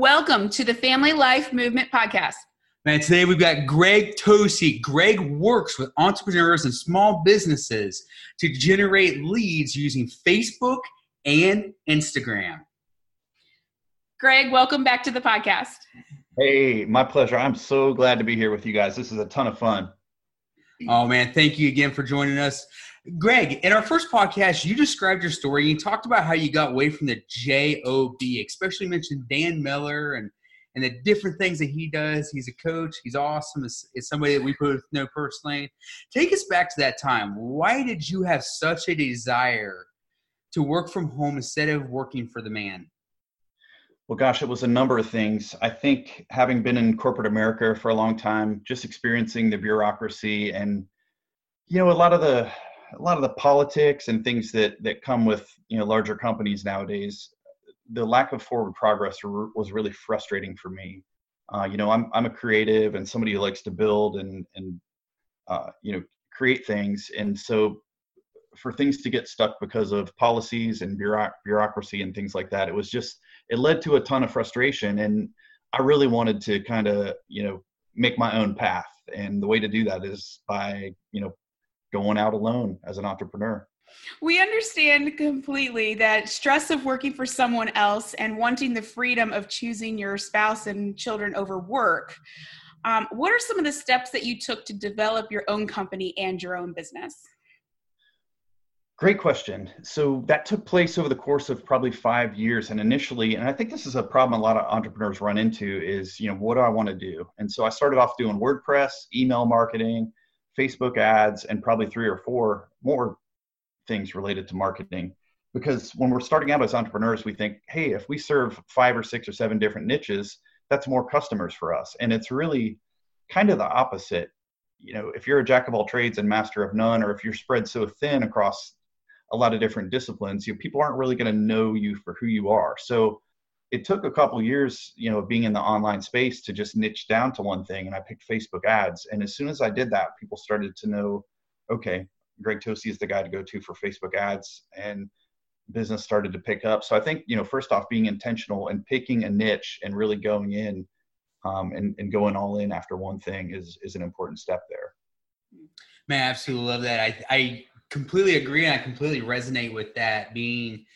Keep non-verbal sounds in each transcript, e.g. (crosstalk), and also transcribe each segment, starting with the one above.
Welcome to the Family Life Movement Podcast. Man, today we've got Greg Tosi. Greg works with entrepreneurs and small businesses to generate leads using Facebook and Instagram. Greg, welcome back to the podcast. Hey, my pleasure. I'm so glad to be here with you guys. This is a ton of fun. Oh, man. Thank you again for joining us. Greg, in our first podcast, you described your story. You talked about how you got away from the JOB, especially mentioned Dan Miller and and the different things that he does. He's a coach. He's awesome. It's, it's somebody that we both know personally. Take us back to that time. Why did you have such a desire to work from home instead of working for the man? Well, gosh, it was a number of things. I think having been in corporate America for a long time, just experiencing the bureaucracy and you know a lot of the a lot of the politics and things that that come with you know larger companies nowadays the lack of forward progress was really frustrating for me. Uh, you know I'm, I'm a creative and somebody who likes to build and and uh, you know create things. And so for things to get stuck because of policies and bureauc- bureaucracy and things like that it was just it led to a ton of frustration. And i really wanted to kind of you know make my own path. And the way to do that is by you know going out alone as an entrepreneur. We understand completely that stress of working for someone else and wanting the freedom of choosing your spouse and children over work. Um, what are some of the steps that you took to develop your own company and your own business? Great question. So that took place over the course of probably five years. And initially, and I think this is a problem a lot of entrepreneurs run into is, you know, what do I want to do? And so I started off doing WordPress, email marketing, Facebook ads, and probably three or four more things related to marketing. Because when we're starting out as entrepreneurs, we think, hey, if we serve five or six or seven different niches, that's more customers for us. And it's really kind of the opposite. You know, if you're a jack of all trades and master of none, or if you're spread so thin across a lot of different disciplines, you know, people aren't really going to know you for who you are. So it took a couple years, you know, being in the online space to just niche down to one thing. And I picked Facebook ads. And as soon as I did that, people started to know, okay, Greg Tosi is the guy to go to for Facebook ads. And business started to pick up. So I think, you know, first off, being intentional and picking a niche and really going in um, and, and going all in after one thing is, is an important step there. Man, I absolutely love that. I, I completely agree. And I completely resonate with that being –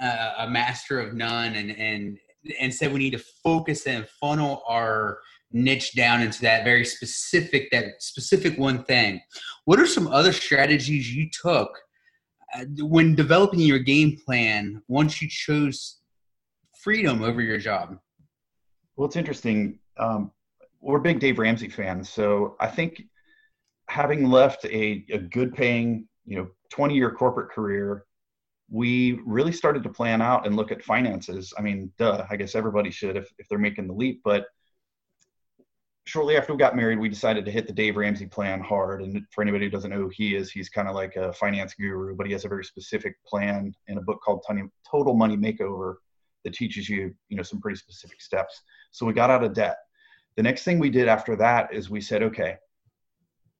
uh, a master of none and and instead we need to focus and funnel our niche down into that very specific that specific one thing. What are some other strategies you took uh, when developing your game plan once you chose freedom over your job? Well it's interesting. Um, we're big dave ramsey fans so i think having left a, a good paying you know 20 year corporate career we really started to plan out and look at finances. I mean, duh, I guess everybody should if, if they're making the leap. But shortly after we got married, we decided to hit the Dave Ramsey plan hard. And for anybody who doesn't know who he is, he's kind of like a finance guru, but he has a very specific plan in a book called Total Money Makeover that teaches you, you know, some pretty specific steps. So we got out of debt. The next thing we did after that is we said, okay,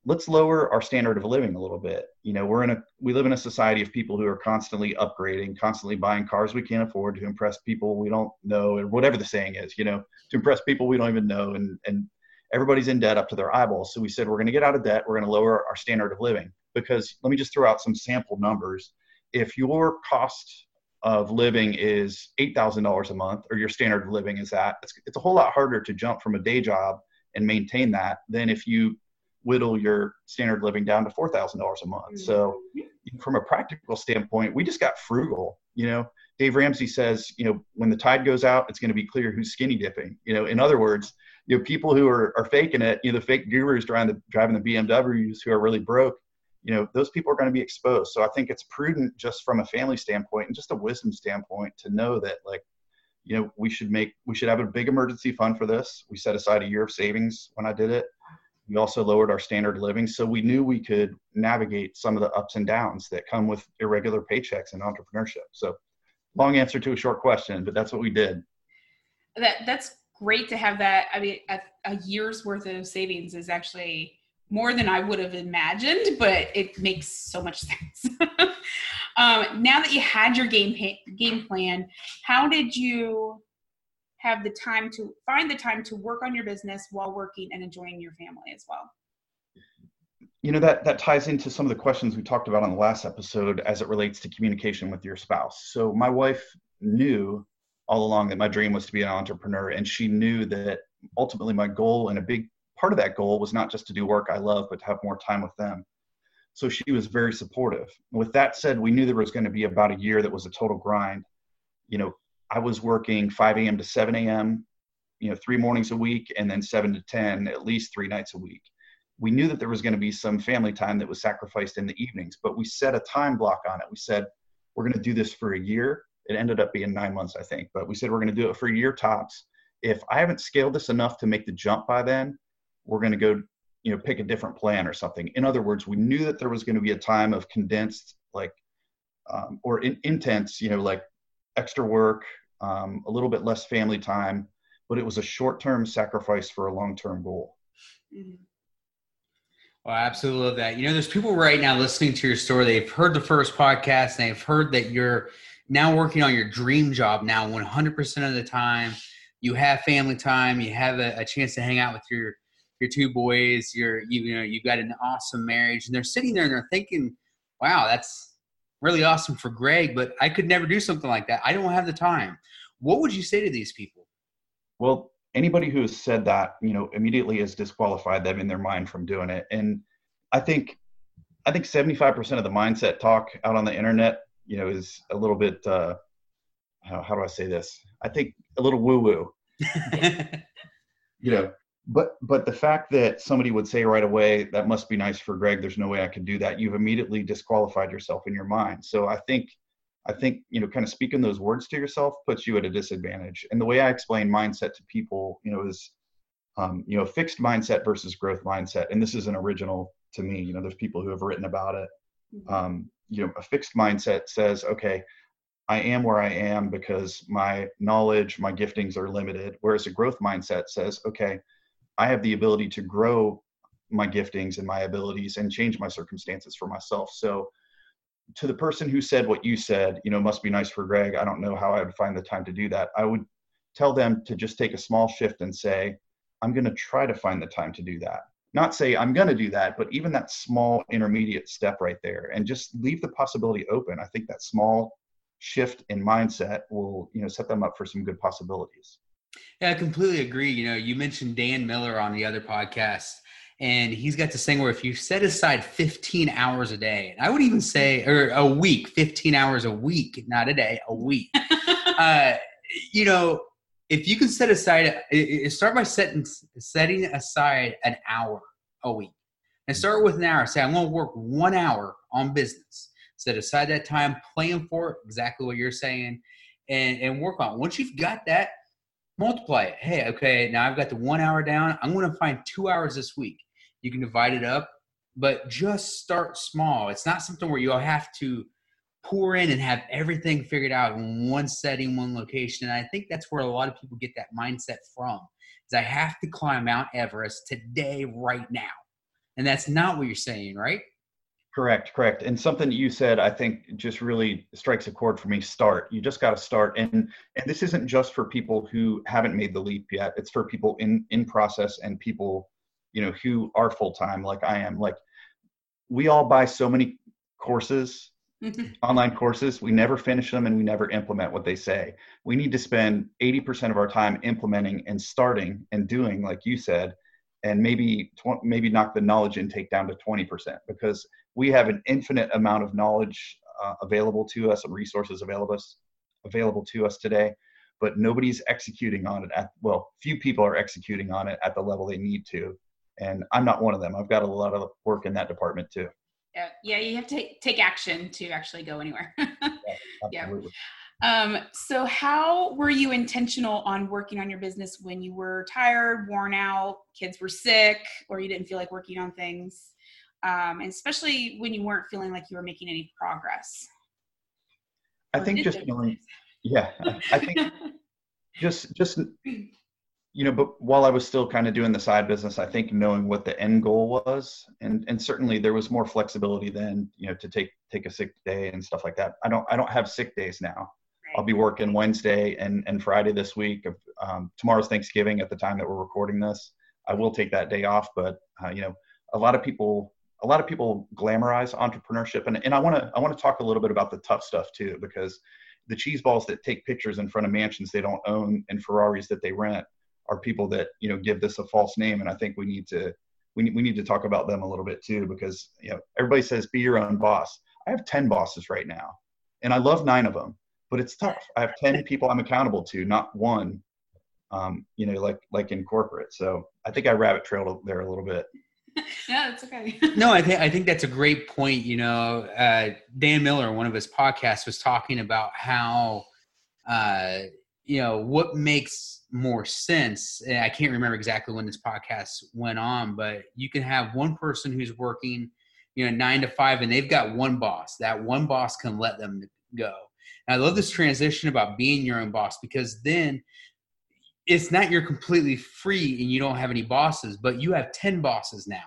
let's lower our standard of living a little bit. You know, we're in a we live in a society of people who are constantly upgrading, constantly buying cars we can't afford to impress people we don't know, or whatever the saying is. You know, to impress people we don't even know, and and everybody's in debt up to their eyeballs. So we said we're going to get out of debt. We're going to lower our standard of living because let me just throw out some sample numbers. If your cost of living is eight thousand dollars a month, or your standard of living is that, it's, it's a whole lot harder to jump from a day job and maintain that than if you whittle your standard living down to four thousand dollars a month. So, mm-hmm. from a practical standpoint, we just got frugal. You know, Dave Ramsey says, you know, when the tide goes out, it's going to be clear who's skinny dipping. You know, in other words, you know, people who are, are faking it, you know, the fake gurus driving the driving the BMWs who are really broke. you know those people are going to be exposed so i think it's prudent just from a family standpoint and just a wisdom standpoint to know that like you know we should make we should have a big emergency fund for this we set aside a year of savings when i did it we also lowered our standard living so we knew we could navigate some of the ups and downs that come with irregular paychecks and entrepreneurship. So long answer to a short question but that's what we did. That that's great to have that. I mean a, a year's worth of savings is actually more than I would have imagined, but it makes so much (laughs) sense. um, now that you had your game game plan, how did you have the time to find the time to work on your business while working and enjoying your family as well? You know that that ties into some of the questions we talked about on the last episode as it relates to communication with your spouse. So my wife knew all along that my dream was to be an entrepreneur, and she knew that ultimately my goal and a big part of that goal was not just to do work I love, but to have more time with them. So she was very supportive. With that said, we knew there was going to be about a year that was a total grind. You know, I was working 5 a.m. to 7 a.m., you know, three mornings a week, and then 7 to 10, at least three nights a week. We knew that there was going to be some family time that was sacrificed in the evenings, but we set a time block on it. We said, we're going to do this for a year. It ended up being nine months, I think, but we said we're going to do it for a year tops. If I haven't scaled this enough to make the jump by then, we're going to go you know pick a different plan or something in other words we knew that there was going to be a time of condensed like um, or in, intense you know like extra work um, a little bit less family time but it was a short-term sacrifice for a long-term goal mm-hmm. well, I absolutely love that. You know, there's people right now listening to your story. They've heard the first podcast and they've heard that you're now working on your dream job now 100% of the time. You have family time. You have a, a chance to hang out with your your two boys, you're you, you know you've got an awesome marriage, and they're sitting there and they're thinking, "Wow, that's really awesome for Greg, but I could never do something like that. I don't have the time." What would you say to these people? Well, anybody who has said that, you know, immediately has disqualified them in their mind from doing it. And I think I think 75% of the mindset talk out on the internet, you know, is a little bit uh how, how do I say this? I think a little woo woo. (laughs) you know, but but the fact that somebody would say right away that must be nice for greg. There's no way i could do that you've immediately disqualified yourself in your mind. So i think i think you know kind of speaking those words to yourself puts you at a disadvantage. And the way i explain mindset to people you know is um, you know fixed mindset versus growth mindset. And this is an original to me you know there's people who have written about it. Mm-hmm. um, you know a fixed mindset says okay I am where I am because my knowledge, my giftings are limited. Whereas a growth mindset says, okay, I have the ability to grow my giftings and my abilities and change my circumstances for myself. So to the person who said what you said, you know, must be nice for Greg. I don't know how I would find the time to do that. I would tell them to just take a small shift and say, I'm going to try to find the time to do that. Not say I'm going to do that, but even that small intermediate step right there and just leave the possibility open. I think that small shift in mindset will, you know, set them up for some good possibilities. Yeah, I completely agree. You know, you mentioned Dan Miller on the other podcast, and he's got this thing where if you set aside 15 hours a day, and I would even say, or a week, 15 hours a week, not a day, a week. (laughs) uh, you know, if you can set aside, start by setting setting aside an hour a week, and start with an hour. Say, I'm going to work one hour on business. Set aside that time, plan for it, exactly what you're saying, and and work on. It. Once you've got that multiply it. Hey, okay, now I've got the one hour down. I'm going to find two hours this week. You can divide it up, but just start small. It's not something where you'll have to pour in and have everything figured out in one setting, one location. And I think that's where a lot of people get that mindset from. Is I have to climb Mount Everest today, right now. And that's not what you're saying, right? Correct, correct. And something you said, I think, just really strikes a chord for me. Start. You just got to start. And and this isn't just for people who haven't made the leap yet. It's for people in in process and people, you know, who are full time, like I am. Like we all buy so many courses, (laughs) online courses. We never finish them, and we never implement what they say. We need to spend eighty percent of our time implementing and starting and doing, like you said, and maybe tw- maybe knock the knowledge intake down to twenty percent because we have an infinite amount of knowledge uh, available to us and resources available us, available to us today but nobody's executing on it at well few people are executing on it at the level they need to and i'm not one of them i've got a lot of work in that department too Yeah, yeah, you have to take, action to actually go anywhere. (laughs) yeah, absolutely. Um, so how were you intentional on working on your business when you were tired, worn out, kids were sick, or you didn't feel like working on things? Um, and especially when you weren't feeling like you were making any progress. I think just feeling, yeah, I think (laughs) just just you know, but while I was still kind of doing the side business, I think knowing what the end goal was, and and certainly there was more flexibility then, you know, to take take a sick day and stuff like that. I don't I don't have sick days now. I'll be working Wednesday and, and Friday this week. Um, tomorrow's Thanksgiving at the time that we're recording this. I will take that day off, but uh, you know, a lot of people a lot of people glamorize entrepreneurship, and, and I want to I want to talk a little bit about the tough stuff too, because the cheese balls that take pictures in front of mansions they don't own and Ferraris that they rent are people that you know give this a false name, and I think we need to we, need, we need to talk about them a little bit too, because you know everybody says be your own boss. I have ten bosses right now, and I love nine of them but it's tough. I have 10 people I'm accountable to, not one, um, you know, like, like in corporate. So I think I rabbit trailed there a little bit. (laughs) yeah, it's okay. (laughs) no, I think, I think that's a great point. You know, uh, Dan Miller, one of his podcasts was talking about how, uh, you know, what makes more sense. And I can't remember exactly when this podcast went on, but you can have one person who's working, you know, nine to five and they've got one boss. That one boss can let them go and I love this transition about being your own boss because then it's not you're completely free and you don't have any bosses, but you have 10 bosses now.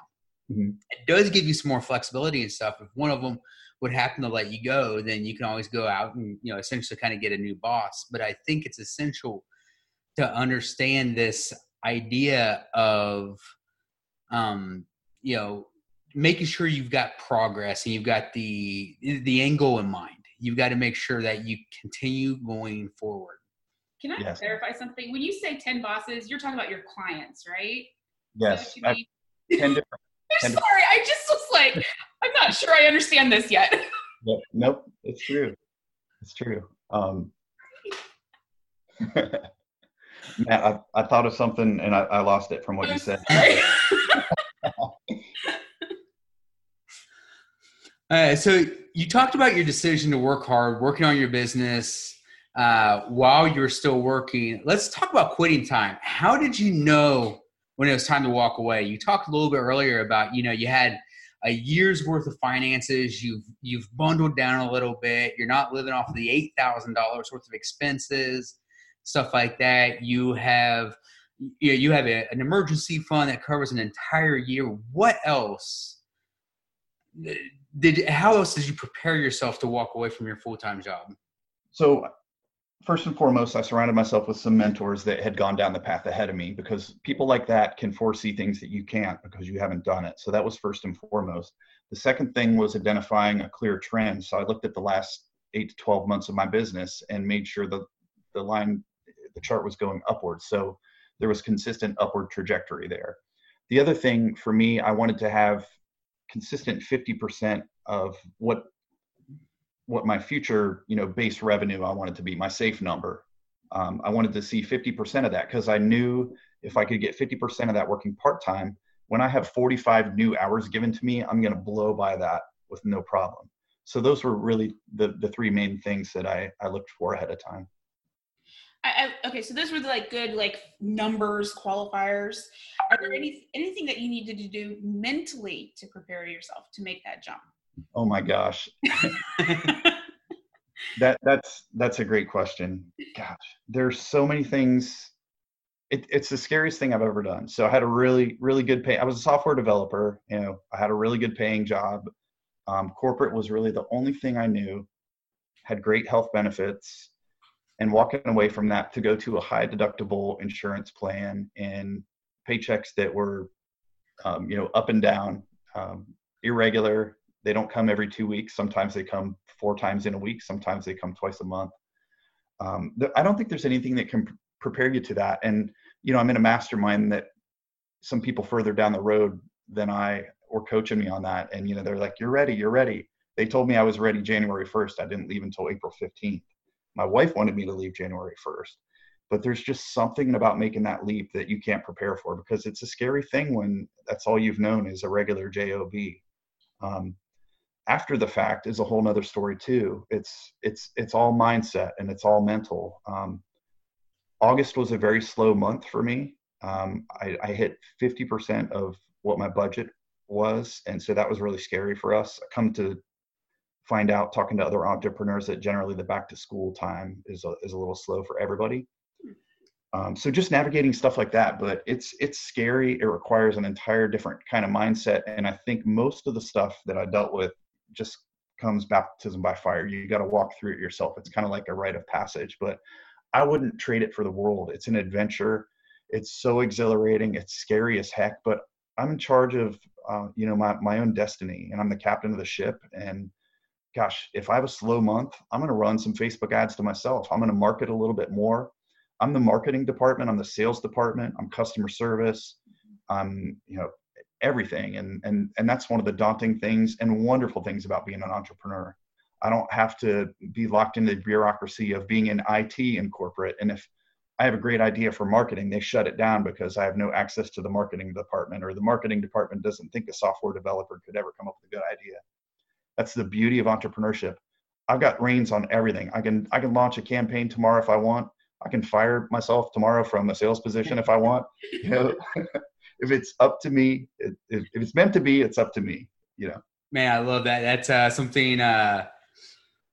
Mm-hmm. It does give you some more flexibility and stuff. If one of them would happen to let you go, then you can always go out and, you know, essentially kind of get a new boss. But I think it's essential to understand this idea of, um, you know, making sure you've got progress and you've got the the end goal in mind you've got to make sure that you continue going forward. Can I yes. clarify something? When you say 10 bosses, you're talking about your clients, right? Yes. 10 different. (laughs) I'm sorry, I just was like, I'm not sure I understand this yet. (laughs) Nope, nope it's true. It's true. Um, (laughs) Matt, I, I thought of something and I, I lost it from what you said. Uh, so you talked about your decision to work hard, working on your business uh, while you're still working. Let's talk about quitting time. How did you know when it was time to walk away? You talked a little bit earlier about you know you had a year's worth of finances. You've you've bundled down a little bit. You're not living off of the eight thousand dollars worth of expenses, stuff like that. You have you, know, you have a, an emergency fund that covers an entire year. What else? did how else did you prepare yourself to walk away from your full-time job so first and foremost i surrounded myself with some mentors that had gone down the path ahead of me because people like that can foresee things that you can't because you haven't done it. So that was first and foremost. The second thing was identifying a clear trend. So i looked at the last 8 to 12 months of my business and made sure the the line the chart was going upwards so there was consistent upward trajectory there. The other thing for me i wanted to have consistent 50% of what what my future you know base revenue I wanted to be my safe number. Um, I wanted to see 50% of that because I knew if I could get 50% of that working part time, when I have 45 new hours given to me, I'm going to blow by that with no problem. So those were really the the three main things that I I looked for ahead of time. I, I, okay, so those were the, like good like numbers qualifiers. Are there any anything that you needed to do mentally to prepare yourself to make that jump? Oh my gosh. (laughs) that that's that's a great question. Gosh, there's so many things. It, it's the scariest thing I've ever done. So I had a really really good pay. I was a software developer. You know, I had a really good paying job. Um, corporate was really the only thing I knew. Had great health benefits and walking away from that to go to a high deductible insurance plan and paychecks that were um, you know up and down um, irregular they don't come every two weeks. Sometimes they come four times in a week. Sometimes they come twice a month. Um, th- i don't think there's anything that can pr- prepare you to that. And you know i'm in a mastermind that some people further down the road than i were coaching me on that. And you know they're like you're ready you're ready. They told me i was ready january 1st i didn't leave until april 15th my wife wanted me to leave January 1st. But there's just something about making that leap that you can't prepare for because it's a scary thing when that's all you've known is a regular job. Um, after the fact is a whole nother story too. It's it's it's all mindset and it's all mental. Um, August was a very slow month for me. Um, I, I, hit 50% of what my budget was, and so that was really scary for us. I come to find out talking to other entrepreneurs that generally the back to school time is a, is a little slow for everybody. Um, so just navigating stuff like that, but it's it's scary. It requires an entire different kind of mindset, and I think most of the stuff that I dealt with just comes baptism by fire. You got to walk through it yourself. It's kind of like a rite of passage, but I wouldn't trade it for the world. It's an adventure. It's so exhilarating. It's scary as heck, but I'm in charge of uh, you know my my own destiny, and I'm the captain of the ship. And gosh, if I have a slow month, I'm going to run some Facebook ads to myself. I'm going to market a little bit more. I'm the marketing department. I'm the sales department. I'm customer service. I'm you know everything, and and and that's one of the daunting things and wonderful things about being an entrepreneur. I don't have to be locked into the bureaucracy of being in IT in corporate. And if I have a great idea for marketing, they shut it down because I have no access to the marketing department, or the marketing department doesn't think a software developer could ever come up with a good idea. That's the beauty of entrepreneurship. I've got reins on everything. I can I can launch a campaign tomorrow if I want. I can fire myself tomorrow from a sales position if I want. You know, (laughs) if it's up to me, if, if it's meant to be, it's up to me. You know. Man, I love that. That's uh, something. Uh,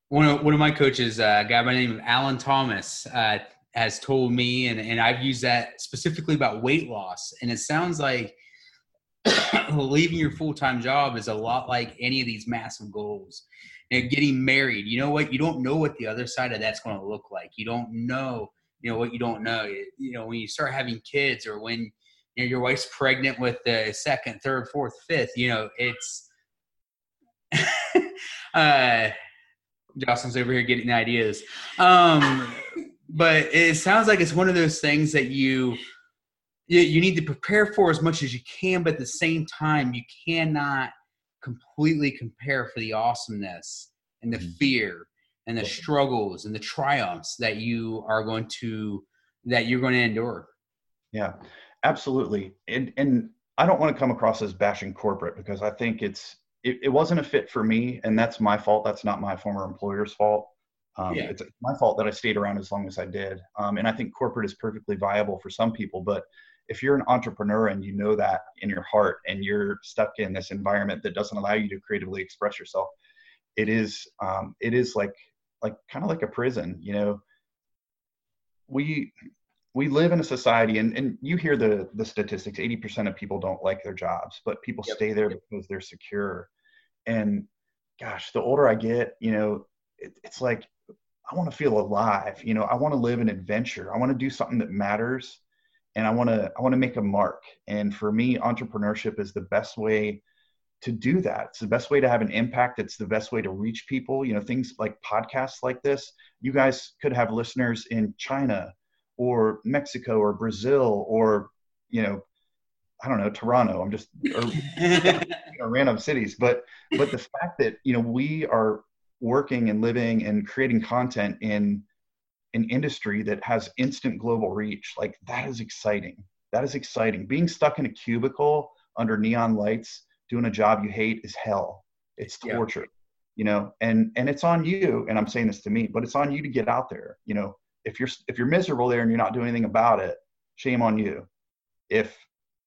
one of one of my coaches, uh, a guy by the name of Alan Thomas, uh, has told me, and, and I've used that specifically about weight loss. And it sounds like (coughs) leaving your full time job is a lot like any of these massive goals. And getting married, you know what? You don't know what the other side of that's going to look like. You don't know, you know, what you don't know. You know, when you start having kids or when you know, your wife's pregnant with the second, third, fourth, fifth, you know, it's. (laughs) uh, Jocelyn's over here getting ideas. Um, but it sounds like it's one of those things that you, you you need to prepare for as much as you can, but at the same time, you cannot completely compare for the awesomeness and the mm-hmm. fear and the struggles and the triumphs that you are going to that you're going to endure. Yeah, absolutely. And and I don't want to come across as bashing corporate because I think it's it, it wasn't a fit for me, and that's my fault. That's not my former employer's fault. Um, yeah. It's my fault that I stayed around as long as I did. Um, and I think corporate is perfectly viable for some people. But if you're an entrepreneur and you know that in your heart and you're stuck in this environment that doesn't allow you to creatively express yourself, it is um, it is like like kind of like a prison. You know, we we live in a society and, and you hear the the statistics 80% of people don't like their jobs but people yep. stay there because they're secure. And gosh the older i get you know it, it's like i want to feel alive you know i want to live an adventure. I want to do something that matters and i want to i want to make a mark. And for me entrepreneurship is the best way to do that. It's the best way to have an impact. It's the best way to reach people. You know things like podcasts like this you guys could have listeners in china or mexico or brazil or you know I don't know Toronto. I'm just or, (laughs) you know, random cities, but but the fact that you know we are working and living and creating content in an industry that has instant global reach, like that is exciting. That is exciting. Being stuck in a cubicle under neon lights doing a job you hate is hell. It's torture. Yeah. You know, and and it's on you. And I'm saying this to me, but it's on you to get out there. You know, if you're if you're miserable there and you're not doing anything about it, shame on you. If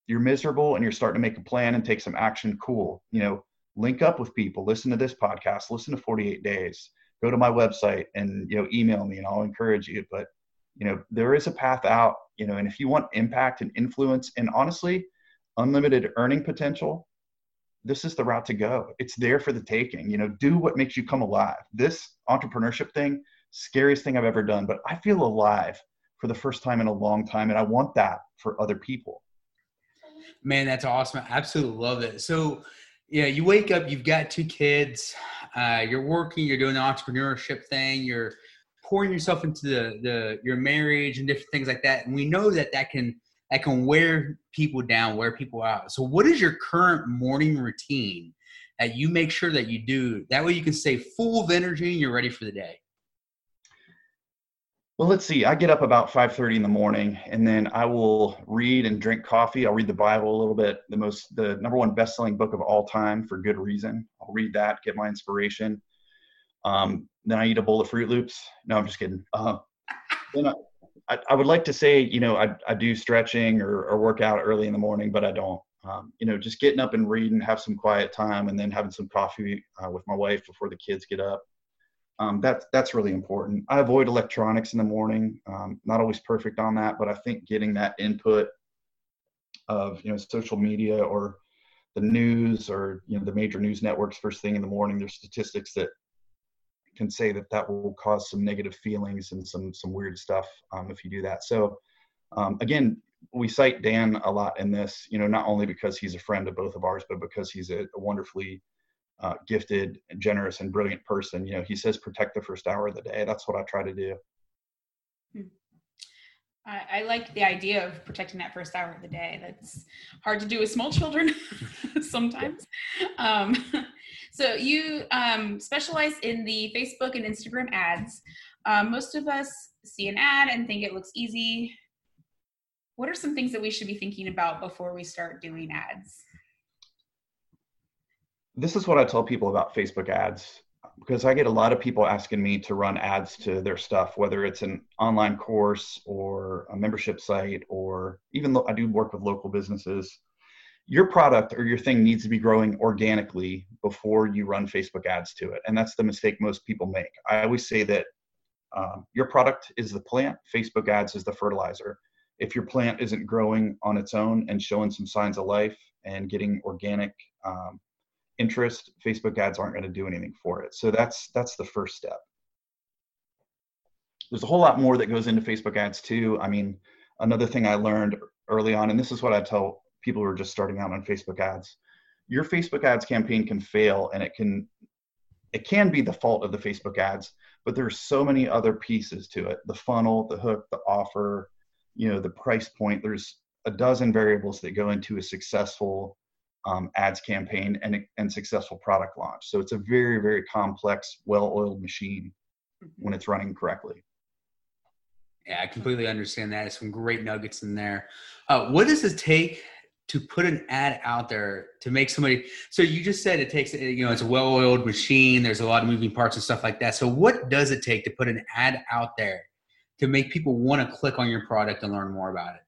you're miserable and you're starting to make a plan and take some action, cool. You know, link up with people, listen to this podcast, listen to 48 days, go to my website and, you know, email me and I'll encourage you. But, you know, there is a path out, you know, and if you want impact and influence and honestly, unlimited earning potential, this is the route to go. It's there for the taking. You know, do what makes you come alive. This entrepreneurship thing, scariest thing I've ever done, but I feel alive for the first time in a long time. And I want that for other people. Man, that's awesome. I absolutely love it. So, yeah, you wake up, you've got two kids, uh, you're working, you're doing the entrepreneurship thing, you're pouring yourself into the, the your marriage and different things like that. And we know that that can that can wear people down, wear people out. So, what is your current morning routine that you make sure that you do? That way, you can stay full of energy and you're ready for the day. Well, let's see. I get up about 5:30 in the morning, and then I will read and drink coffee. I'll read the Bible a little bit. The most, the number one best-selling book of all time for good reason. I'll read that, get my inspiration. Um, then I eat a bowl of Froot Loops. No, I'm just kidding. Uh, then I, I, I, would like to say, you know, I, I do stretching or, or work out early in the morning, but I don't. Um, you know, just getting up and reading, have some quiet time, and then having some coffee uh, with my wife before the kids get up um, that's that's really important. I avoid electronics in the morning. Um, not always perfect on that, but I think getting that input of you know social media or the news or you know the major news networks first thing in the morning. There's statistics that can say that that will cause some negative feelings and some some weird stuff um, if you do that. So um, again, we cite Dan a lot in this. You know, not only because he's a friend of both of ours, but because he's a, a wonderfully uh, gifted and generous and brilliant person you know he says protect the first hour of the day that's what i try to do hmm. I, I like the idea of protecting that first hour of the day. That's hard to do with small children (laughs) sometimes. Um, (laughs) so you um, specialize in the Facebook and Instagram ads. Um, most of us see an ad and think it looks easy. What are some things that we should be thinking about before we start doing ads? This is what I tell people about Facebook ads because I get a lot of people asking me to run ads to their stuff, whether it's an online course or a membership site, or even though I do work with local businesses. Your product or your thing needs to be growing organically before you run Facebook ads to it. And that's the mistake most people make. I always say that um, your product is the plant, Facebook ads is the fertilizer. If your plant isn't growing on its own and showing some signs of life and getting organic um, interest, Facebook ads aren't going to do anything for it. So that's that's the first step. There's a whole lot more that goes into Facebook ads too. I mean, another thing I learned early on, and this is what I tell people who are just starting out on Facebook ads, your Facebook ads campaign can fail and it can it can be the fault of the Facebook ads, but there's so many other pieces to it. The funnel, the hook, the offer, you know, the price point. There's a dozen variables that go into a successful um, ads campaign and, and successful product launch. So it's a very, very complex, well oiled machine when it's running correctly. Yeah, I completely understand that. There's some great nuggets in there. Uh, what does it take to put an ad out there to make somebody? So you just said it takes, you know, it's a well-oiled machine. There's a lot of moving parts and stuff like that. So what does it take to put an ad out there to make people want to click on your product and learn more about it?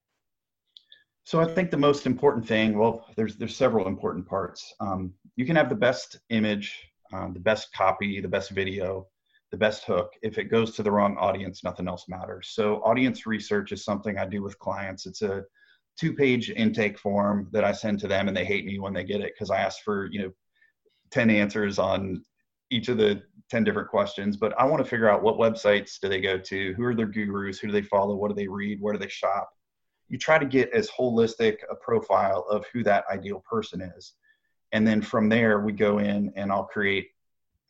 So I think the most important thing, well, there's there's several important parts. Um, you can have the best image, um, the best copy, the best video, the best hook. If it goes to the wrong audience, nothing else matters. So audience research is something I do with clients. It's a two-page intake form that I send to them, and they hate me when they get it because I ask for you know ten answers on each of the 10 different questions but i want to figure out what websites do they go to who are their gurus who do they follow what do they read where do they shop you try to get as holistic a profile of who that ideal person is. And then from there we go in and i'll create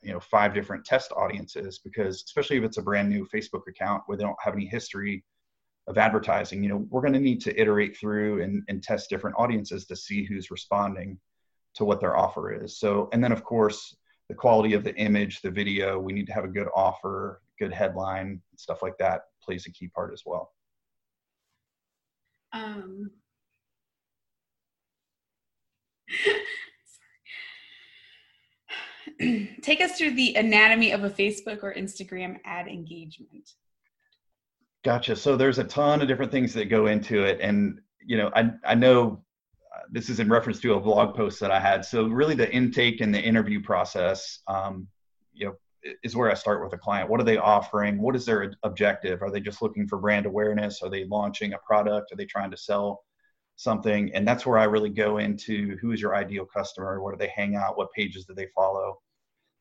you know five different test audiences because especially if it's a brand new facebook account where they don't have any history of advertising you know we're going to need to iterate through and, and test different audiences to see who's responding to what their offer is. So and then of course the quality of the image the video we need to have a good offer good headline stuff like that plays a key part as well um, (sighs) take us through the anatomy of a Facebook or Instagram ad engagement. Gotcha. So there's a ton of different things that go into it, and you know, I I know uh, this is in reference to a blog post that I had. So really, the intake and the interview process, um, you know, is where I start with a client. What are they offering? What is their objective? Are they just looking for brand awareness? Are they launching a product? Are they trying to sell something? And that's where I really go into who is your ideal customer? Where do they hang out? What pages do they follow?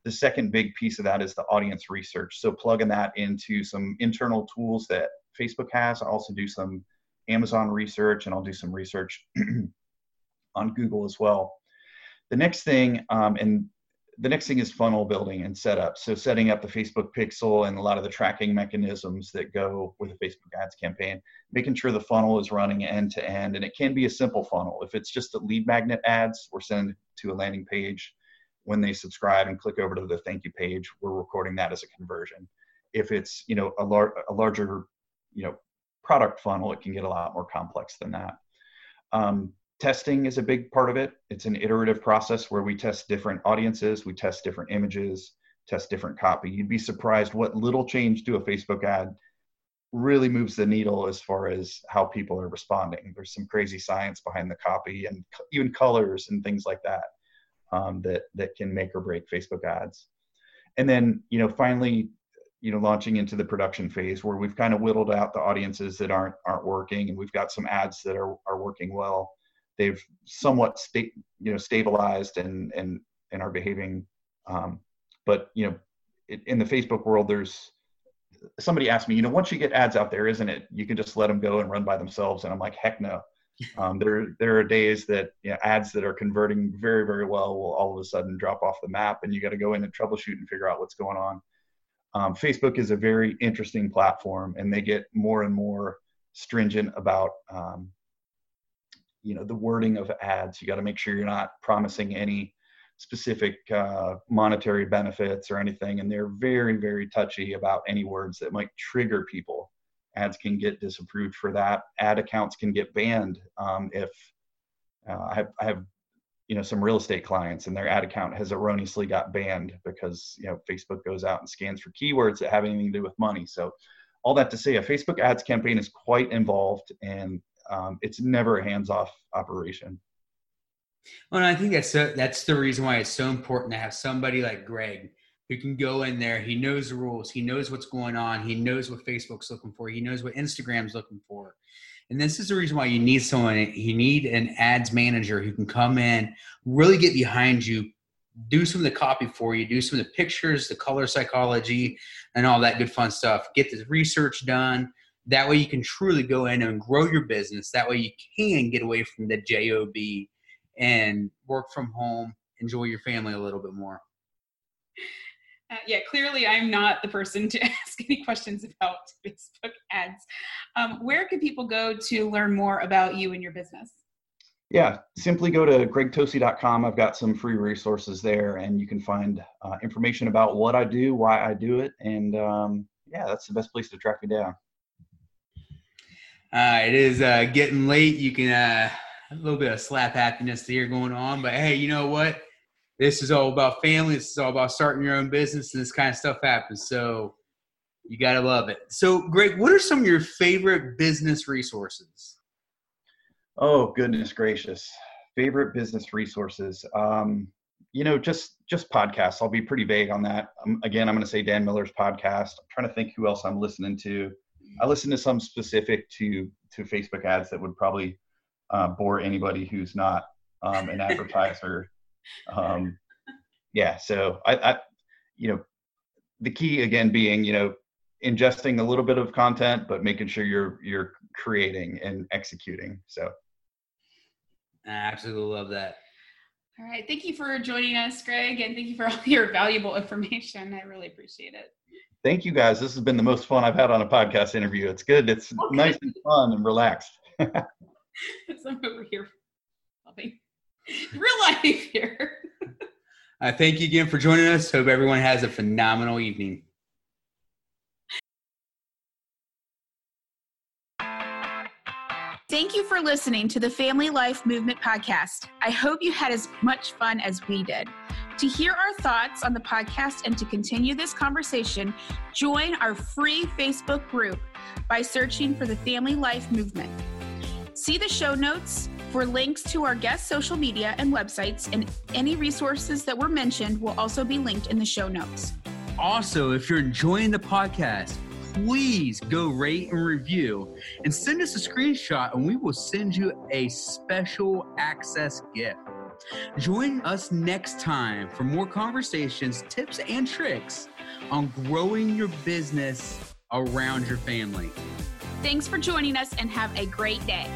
The second big piece of that is the audience research. So plugging that into some internal tools that Facebook has. I also do some Amazon research and I'll do some research (clears throat) on Google as well. The next thing, um, and the next thing is funnel building and setup. So setting up the Facebook pixel and a lot of the tracking mechanisms that go with a Facebook ads campaign, making sure the funnel is running end to end. And it can be a simple funnel. If it's just a lead magnet ads, we're sending to a landing page. When they subscribe and click over to the thank you page, we're recording that as a conversion. if it's you know a, lar- a larger you know product funnel, it can get a lot more complex than that. Um, testing is a big part of it. It's an iterative process where we test different audiences, we test different images, test different copy. You'd be surprised what little change to a Facebook ad really moves the needle as far as how people are responding. There's some crazy science behind the copy and even colors and things like that um, that that can make or break Facebook ads. And then you know finally you know launching into the production phase where we've kind of whittled out the audiences that aren't aren't working and we've got some ads that are are working well. They've somewhat sta- you know stabilized and and and are behaving. Um, but you know it, in the Facebook world there's somebody asked me, you know, once you get ads out there, isn't it? You can just let them go and run by themselves. And I'm like, heck no. (laughs) Um, there, there are days that you know, ads that are converting very, very well will all of a sudden drop off the map, and you got to go in and troubleshoot and figure out what's going on. Um, Facebook is a very interesting platform, and they get more and more stringent about, um, you know, the wording of ads. You got to make sure you're not promising any specific uh, monetary benefits or anything, and they're very, very touchy about any words that might trigger people. Ads can get disapproved for that. Ad accounts can get banned um, if uh, I, have, I have, you know, some real estate clients and their ad account has erroneously got banned because you know Facebook goes out and scans for keywords that have anything to do with money. So, all that to say, a Facebook ads campaign is quite involved and um, it's never a hands-off operation. Well, I think that's that's the reason why it's so important to have somebody like Greg who can go in there. He knows the rules. He knows what's going on. He knows what Facebook's looking for. He knows what Instagram's looking for. And this is the reason why you need someone. You need an ads manager who can come in, really get behind you, do some of the copy for you, do some of the pictures, the color psychology, and all that good fun stuff. Get the research done. That way you can truly go in and grow your business. That way you can get away from the job and work from home, enjoy your family a little bit more. Uh, yeah, clearly I'm not the person to (laughs) ask any questions about (laughs) Facebook ads. Um, where can people go to learn more about you and your business? Yeah, simply go to gregtosi.com. I've got some free resources there, and you can find uh, information about what I do, why I do it, and um, yeah, that's the best place to track me down. Uh, it is uh, getting late. You can uh, a little bit of slap happiness here going on. But hey, you know what? This is all about family. This is all about starting your own business, and this kind of stuff happens. So you gotta love it. So, Greg, what are some of your favorite business resources? Oh goodness gracious, favorite business resources. Um, you know, just just podcasts. I'll be pretty vague on that. Um, again, I'm going to say Dan Miller's podcast. I'm trying to think who else I'm listening to. I listen to some specific to to Facebook ads that would probably uh, bore anybody who's not um, an advertiser. (laughs) um, yeah, so I, I, you know, the key again being, you know, ingesting a little bit of content, but making sure you're you're creating and executing. So, I absolutely love that. All right, thank you for joining us, Greg, and thank you for all (laughs) your valuable information. I really appreciate it. Thank you, guys. This has been the most fun I've had on a podcast interview. It's good. It's okay. nice and fun and relaxed. (laughs) (laughs) I'm over here loving (laughs) real life here. uh, thank you again for joining us. Hope everyone has a phenomenal evening. Thank you for listening to the Family Life Movement podcast. I hope you had as much fun as we did. To hear our thoughts on the podcast and to continue this conversation, join our free Facebook group by searching for the Family Life Movement. See the show notes for links to our guest social media and websites, and any resources that were mentioned will also be linked in the show notes. Also, if you're enjoying the podcast, please go rate and review and send us a screenshot, and we will send you a special access gift. Join us next time for more conversations, tips, and tricks on growing your business around your family. Thanks for joining us and have a great day.